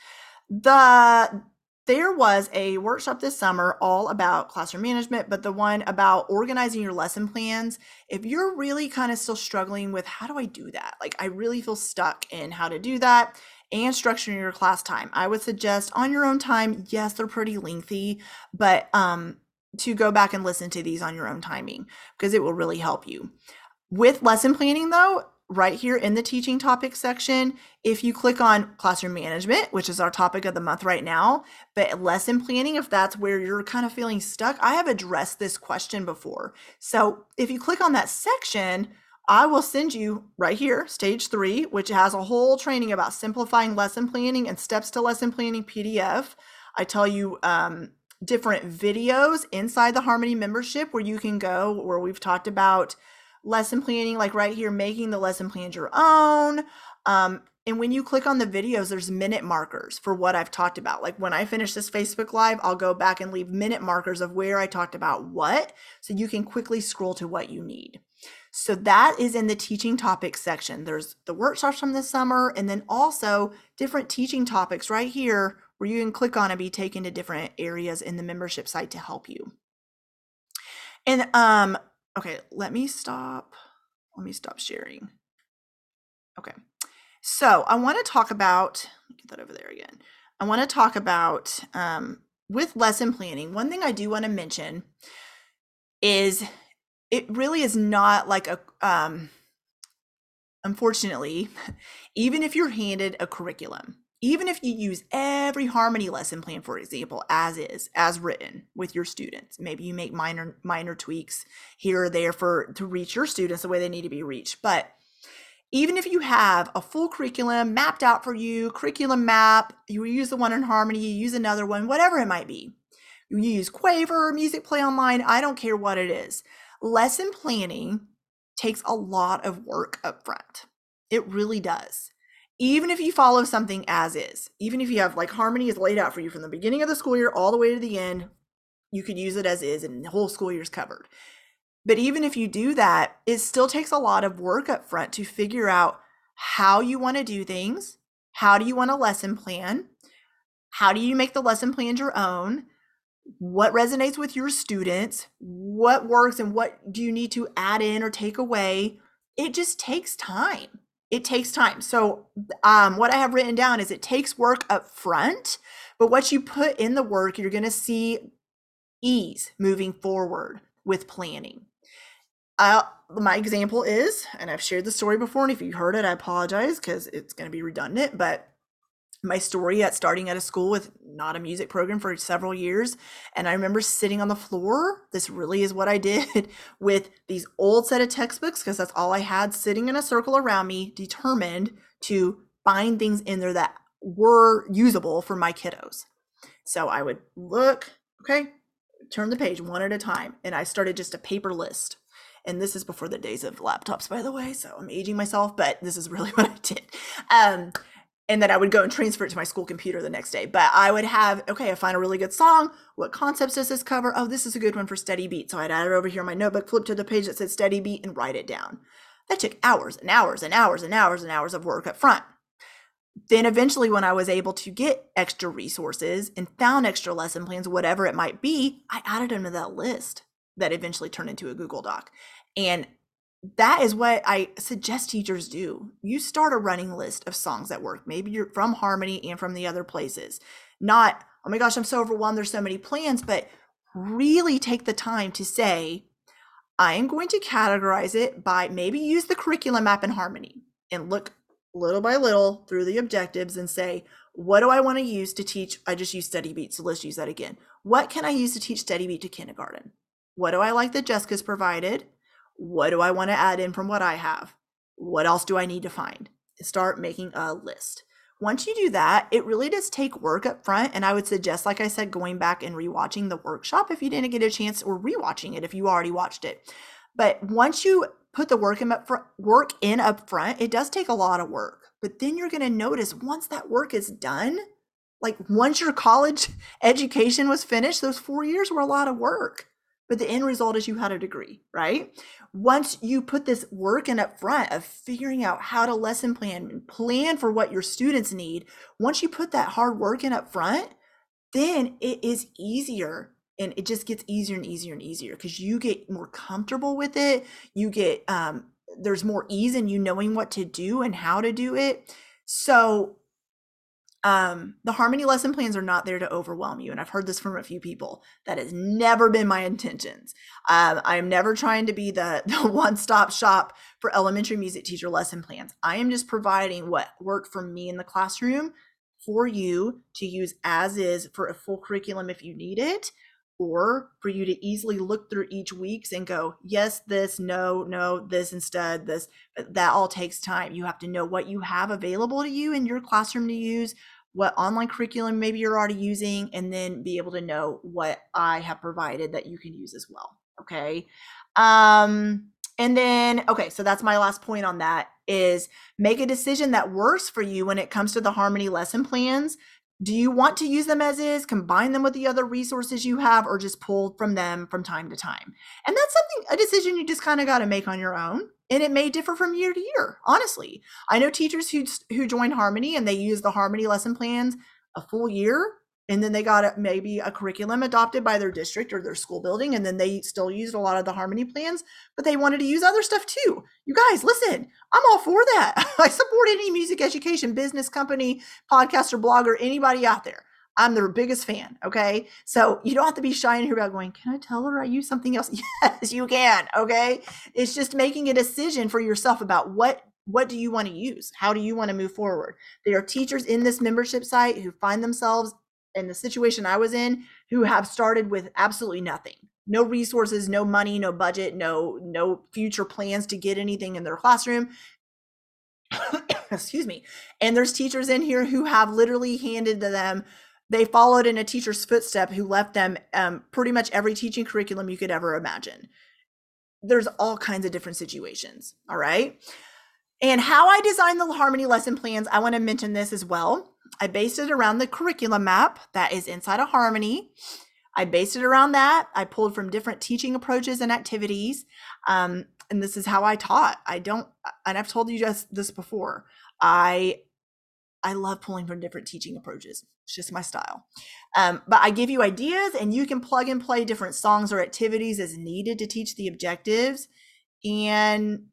The there was a workshop this summer all about classroom management, but the one about organizing your lesson plans. If you're really kind of still struggling with how do I do that? Like I really feel stuck in how to do that and structuring your class time. I would suggest on your own time. Yes, they're pretty lengthy, but um, to go back and listen to these on your own timing because it will really help you. With lesson planning, though, right here in the teaching topics section, if you click on classroom management, which is our topic of the month right now, but lesson planning, if that's where you're kind of feeling stuck, I have addressed this question before. So if you click on that section, I will send you right here, stage three, which has a whole training about simplifying lesson planning and steps to lesson planning PDF. I tell you um, different videos inside the Harmony membership where you can go, where we've talked about lesson planning, like right here, making the lesson plans your own. Um, and when you click on the videos, there's minute markers for what I've talked about. Like when I finish this Facebook Live, I'll go back and leave minute markers of where I talked about what, so you can quickly scroll to what you need. So that is in the teaching topics section. There's the workshops from this summer, and then also different teaching topics right here where you can click on and be taken to different areas in the membership site to help you. And um, okay, let me stop. Let me stop sharing. Okay. So I want to talk about, get that over there again. I want to talk about um, with lesson planning. One thing I do want to mention is it really is not like a, um, unfortunately, <laughs> even if you're handed a curriculum, even if you use every harmony lesson plan for example as is as written with your students maybe you make minor minor tweaks here or there for to reach your students the way they need to be reached but even if you have a full curriculum mapped out for you curriculum map you use the one in harmony you use another one whatever it might be you use quaver music play online i don't care what it is lesson planning takes a lot of work up front it really does even if you follow something as is, even if you have like harmony is laid out for you from the beginning of the school year all the way to the end, you could use it as is and the whole school year is covered. But even if you do that, it still takes a lot of work up front to figure out how you want to do things. How do you want a lesson plan? How do you make the lesson plans your own? What resonates with your students? What works and what do you need to add in or take away? It just takes time it takes time. So, um, what I have written down is it takes work up front, but what you put in the work, you're going to see ease moving forward with planning. Uh, my example is, and I've shared the story before, and if you heard it, I apologize because it's going to be redundant, but my story at starting at a school with not a music program for several years and i remember sitting on the floor this really is what i did <laughs> with these old set of textbooks because that's all i had sitting in a circle around me determined to find things in there that were usable for my kiddos. So i would look okay turn the page one at a time and i started just a paper list. And this is before the days of laptops by the way so i'm aging myself but this is <laughs> really what i did. Um, and then I would go and transfer it to my school computer the next day. But I would have, okay, I find a really good song. What concepts does this cover? Oh, this is a good one for steady beat. So I'd add it over here in my notebook, flip to the page that said steady beat, and write it down. That took hours and hours and hours and hours and hours of work up front. Then eventually, when I was able to get extra resources and found extra lesson plans, whatever it might be, I added them to that list that eventually turned into a Google Doc. And that is what I suggest teachers do. You start a running list of songs that work. Maybe you're from Harmony and from the other places. Not, oh my gosh, I'm so overwhelmed. There's so many plans, but really take the time to say, I am going to categorize it by maybe use the curriculum map in Harmony and look little by little through the objectives and say, what do I want to use to teach? I just use Steady Beat, so let's use that again. What can I use to teach Steady Beat to kindergarten? What do I like that Jessica's provided? What do I want to add in from what I have? What else do I need to find? Start making a list. Once you do that, it really does take work up front. And I would suggest, like I said, going back and rewatching the workshop if you didn't get a chance, or rewatching it if you already watched it. But once you put the work in up front, work in up front, it does take a lot of work. But then you're going to notice once that work is done, like once your college <laughs> education was finished, those four years were a lot of work but the end result is you had a degree, right? Once you put this work in up front of figuring out how to lesson plan and plan for what your students need, once you put that hard work in up front, then it is easier and it just gets easier and easier and easier because you get more comfortable with it. You get, um, there's more ease in you knowing what to do and how to do it. So, um, the harmony lesson plans are not there to overwhelm you and i've heard this from a few people. That has never been my intentions. Um, i'm never trying to be the, <laughs> the one-stop shop for elementary music teacher lesson plans. I am just providing what worked for me in the classroom for you to use as is for a full curriculum if you need it or for you to easily look through each week's and go yes this no no this instead this. That all takes time. You have to know what you have available to you in your classroom to use what online curriculum maybe you're already using and then be able to know what i have provided that you can use as well okay um and then okay so that's my last point on that is make a decision that works for you when it comes to the harmony lesson plans do you want to use them as is, combine them with the other resources you have, or just pull from them from time to time? And that's something, a decision you just kind of got to make on your own. And it may differ from year to year, honestly. I know teachers who, who join Harmony and they use the Harmony lesson plans a full year and then they got a, maybe a curriculum adopted by their district or their school building and then they still used a lot of the harmony plans but they wanted to use other stuff too. You guys listen i'm all for that. <laughs> I support any music education business company podcaster blogger anybody out there i'm their biggest fan okay so you don't have to be shy in here about going can i tell her i use something else <laughs> yes you can okay it's just making a decision for yourself about what what do you want to use how do you want to move forward there are teachers in this membership site who find themselves in the situation I was in who have started with absolutely nothing. No resources, no money, no budget, no no future plans to get anything in their classroom. <coughs> Excuse me. And there's teachers in here who have literally handed to them they followed in a teacher's footstep who left them um, pretty much every teaching curriculum you could ever imagine. There's all kinds of different situations. All right. And how I designed the Harmony lesson plans, I want to mention this as well. I based it around the curriculum map that is inside of Harmony. I based it around that. I pulled from different teaching approaches and activities. Um, and this is how I taught. I don't, and I've told you just this before. I I love pulling from different teaching approaches. It's just my style. Um, but I give you ideas, and you can plug and play different songs or activities as needed to teach the objectives. And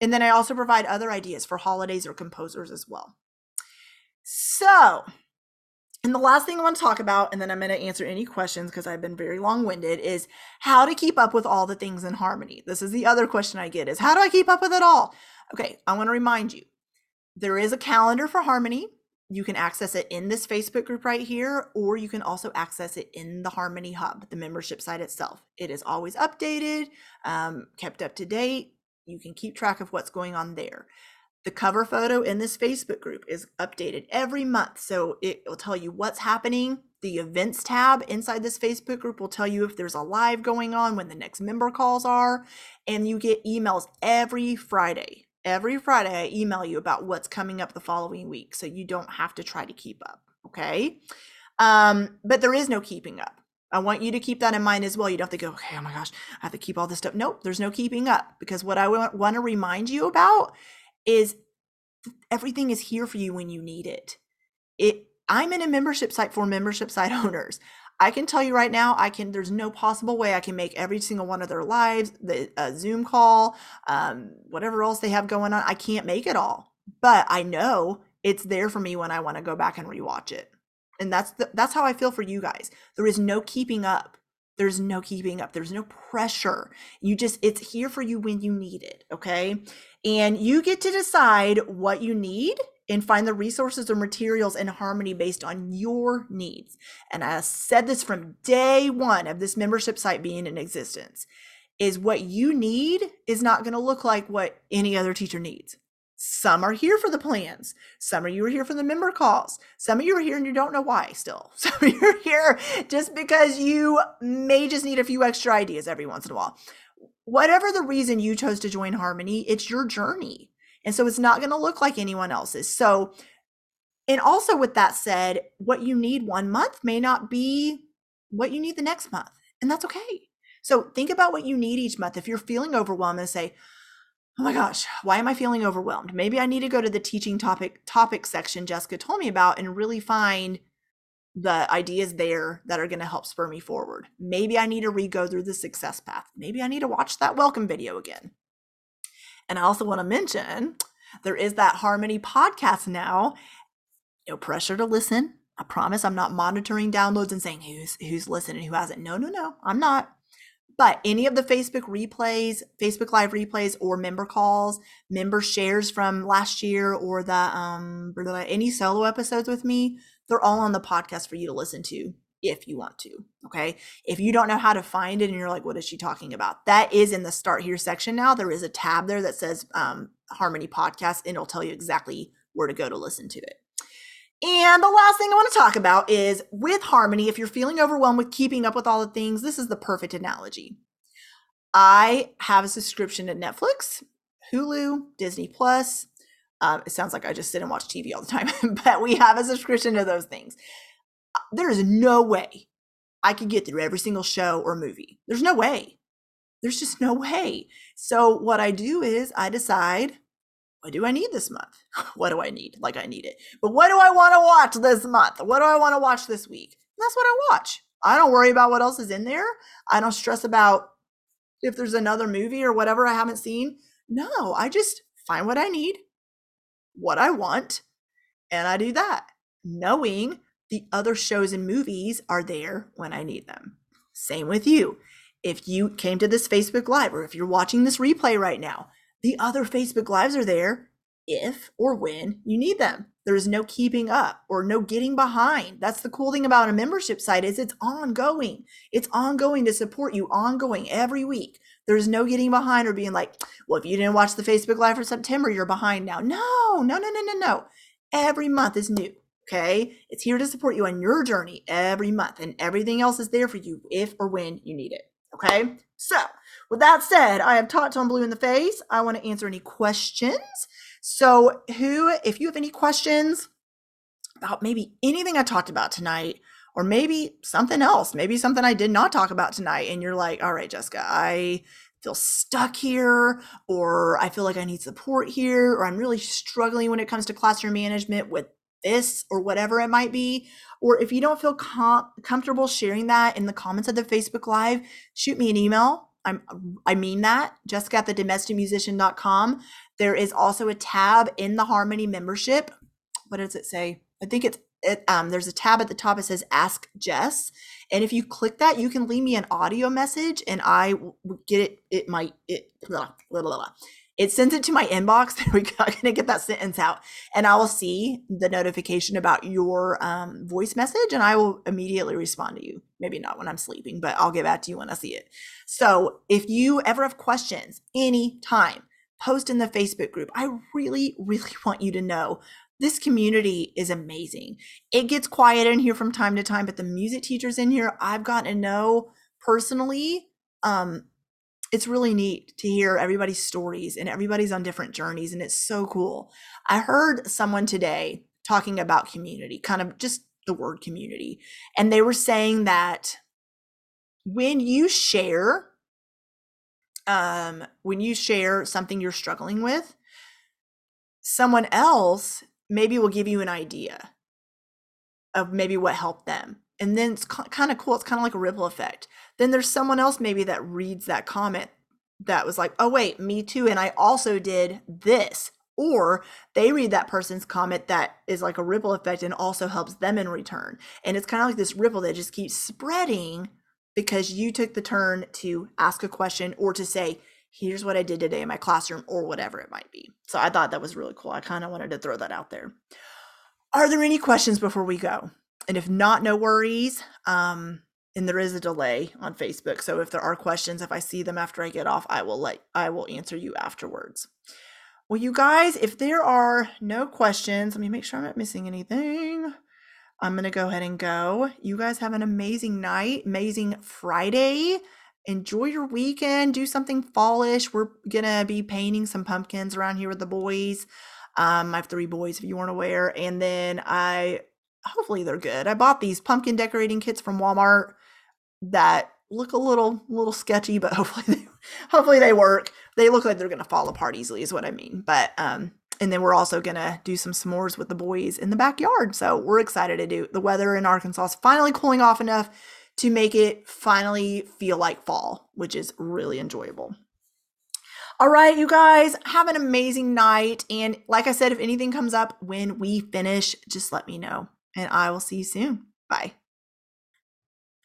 and then I also provide other ideas for holidays or composers as well. So, and the last thing I want to talk about, and then I'm going to answer any questions because I've been very long winded, is how to keep up with all the things in harmony. This is the other question I get is how do I keep up with it all? Okay, I want to remind you there is a calendar for harmony. You can access it in this Facebook group right here, or you can also access it in the Harmony Hub, the membership site itself. It is always updated, um, kept up to date. You can keep track of what's going on there. The cover photo in this Facebook group is updated every month. So it will tell you what's happening. The events tab inside this Facebook group will tell you if there's a live going on, when the next member calls are. And you get emails every Friday. Every Friday, I email you about what's coming up the following week. So you don't have to try to keep up. Okay. Um, but there is no keeping up. I want you to keep that in mind as well. You don't have to go, okay, oh my gosh, I have to keep all this stuff. Nope, there's no keeping up because what I want, want to remind you about is everything is here for you when you need it. It I'm in a membership site for membership site <laughs> owners. I can tell you right now, I can. There's no possible way I can make every single one of their lives, the uh, Zoom call, um, whatever else they have going on. I can't make it all, but I know it's there for me when I want to go back and rewatch it. And that's the, that's how I feel for you guys. There is no keeping up. There's no keeping up. There's no pressure. You just it's here for you when you need it. Okay. And you get to decide what you need and find the resources or materials in harmony based on your needs. And I said this from day one of this membership site being in existence is what you need is not going to look like what any other teacher needs. Some are here for the plans. Some of you are here for the member calls. Some of you are here and you don't know why still. <laughs> Some of you are here just because you may just need a few extra ideas every once in a while whatever the reason you chose to join Harmony, it's your journey. And so it's not going to look like anyone else's. So, and also with that said, what you need one month may not be what you need the next month. And that's okay. So think about what you need each month. If you're feeling overwhelmed and say, oh my gosh, why am I feeling overwhelmed? Maybe I need to go to the teaching topic topic section Jessica told me about and really find the ideas there that are going to help spur me forward. Maybe I need to re go through the success path. Maybe I need to watch that welcome video again. And I also want to mention there is that Harmony podcast now. No pressure to listen. I promise I'm not monitoring downloads and saying who's who's listening, who hasn't. No, no, no. I'm not. But any of the Facebook replays, Facebook Live replays, or member calls, member shares from last year, or the um any solo episodes with me, they're all on the podcast for you to listen to if you want to. Okay. If you don't know how to find it and you're like, what is she talking about? That is in the start here section now. There is a tab there that says um, Harmony Podcast, and it'll tell you exactly where to go to listen to it. And the last thing I want to talk about is with Harmony, if you're feeling overwhelmed with keeping up with all the things, this is the perfect analogy. I have a subscription to Netflix, Hulu, Disney Plus. Um, it sounds like I just sit and watch TV all the time, <laughs> but we have a subscription to those things. There is no way I could get through every single show or movie. There's no way. There's just no way. So, what I do is I decide what do I need this month? <laughs> What do I need? Like I need it. But what do I want to watch this month? What do I want to watch this week? And that's what I watch. I don't worry about what else is in there. I don't stress about if there's another movie or whatever I haven't seen. No, I just find what I need, what I want, and I do that, knowing the other shows and movies are there when I need them. Same with you. If you came to this Facebook Live or if you're watching this replay right now, the other Facebook Lives are there if or when you need them. There's no keeping up or no getting behind. That's the cool thing about a membership site is it's ongoing. It's ongoing to support you ongoing every week. There's no getting behind or being like, well, if you didn't watch the Facebook Live for September, you're behind now. No, no, no, no, no, no. Every month is new. Okay. It's here to support you on your journey every month, and everything else is there for you if or when you need it. Okay. So, with that said, I have talked on blue in the face. I want to answer any questions. So, who, if you have any questions about maybe anything I talked about tonight, or maybe something else, maybe something I did not talk about tonight, and you're like, all right, Jessica, I feel stuck here, or I feel like I need support here, or I'm really struggling when it comes to classroom management with this or whatever it might be. Or if you don't feel com- comfortable sharing that in the comments of the Facebook Live, shoot me an email. I'm, I mean that, Jessica at the. There is also a tab in the Harmony membership. What does it say? I think it's it, um, there's a tab at the top. It says Ask Jess, and if you click that, you can leave me an audio message, and I get it. It might it blah, blah, blah, it sends it to my inbox. <laughs> There we go. I'm gonna get that sentence out, and I will see the notification about your um, voice message, and I will immediately respond to you. Maybe not when I'm sleeping, but I'll get back to you when I see it. So if you ever have questions, anytime, post in the Facebook group. I really, really <laughs> want you to know this community is amazing. It gets quiet in here from time to time, but the music teachers in here I've gotten to know personally um, it's really neat to hear everybody's stories and everybody's on different journeys and it's so cool. I heard someone today talking about community, kind of just the word community, and they were saying that when you share um when you share something you're struggling with, someone else maybe will give you an idea of maybe what helped them and then it's kind of cool it's kind of like a ripple effect. Then there's someone else maybe that reads that comment that was like oh wait me too and i also did this. Or they read that person's comment that is like a ripple effect and also helps them in return. And it's kind of like this ripple that just keeps spreading because you took the turn to ask a question or to say here's what i did today in my classroom or whatever it might be. So i thought that was really cool. I kind of wanted to throw that out there. Are there any questions before we go and if not, no worries. Um, and there is a delay on Facebook. So if there are questions, if I see them after I get off, I will let I will answer you afterwards. Well, you guys, if there are no questions, let me make sure I'm not missing anything. I'm going to go ahead and go. You guys have an amazing night, amazing Friday. Enjoy your weekend. Do something fallish. We're going to be painting some pumpkins around here with the boys. Um, I have three boys, if you weren't aware. And then I hopefully they're good. I bought these pumpkin decorating kits from Walmart that look a little little sketchy, but <laughs> hopefully they hopefully they work. They look like they're gonna fall apart easily, is what I mean. But um, and then we're also gonna do some s'mores with the boys in the backyard. So we're excited to do. The weather in Arkansas is finally cooling off enough to make it finally feel like fall, which is really enjoyable. All right, you guys, have an amazing night. And like I said, if anything comes up when we finish, just let me know. And I will see you soon. Bye.